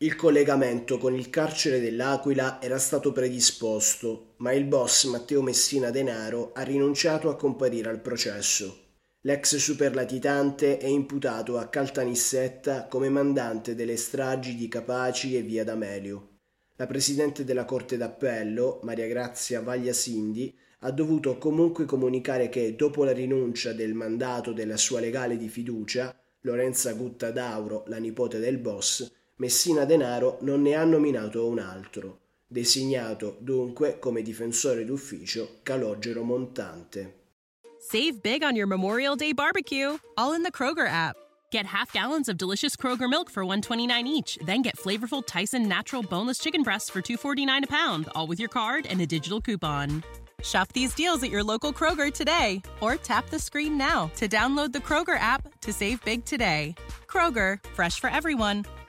Il collegamento con il carcere dell'Aquila era stato predisposto, ma il boss Matteo Messina Denaro ha rinunciato a comparire al processo. L'ex superlatitante è imputato a Caltanissetta come mandante delle stragi di Capaci e Via D'Amelio. La presidente della Corte d'Appello, Maria Grazia Vagliasindi, ha dovuto comunque comunicare che dopo la rinuncia del mandato della sua legale di fiducia, Lorenza Gutta Dauro, la nipote del boss, Messina Denaro non ne ha nominato un altro, designato dunque come difensore d'ufficio Calogero Montante. Save big on your Memorial Day barbecue, all in the Kroger app. Get half gallons of delicious Kroger milk for 129 each, then get flavorful Tyson natural boneless chicken breasts for 249 a pound, all with your card and a digital coupon. Shop these deals at your local Kroger today or tap the screen now to download the Kroger app to save big today. Kroger, fresh for everyone.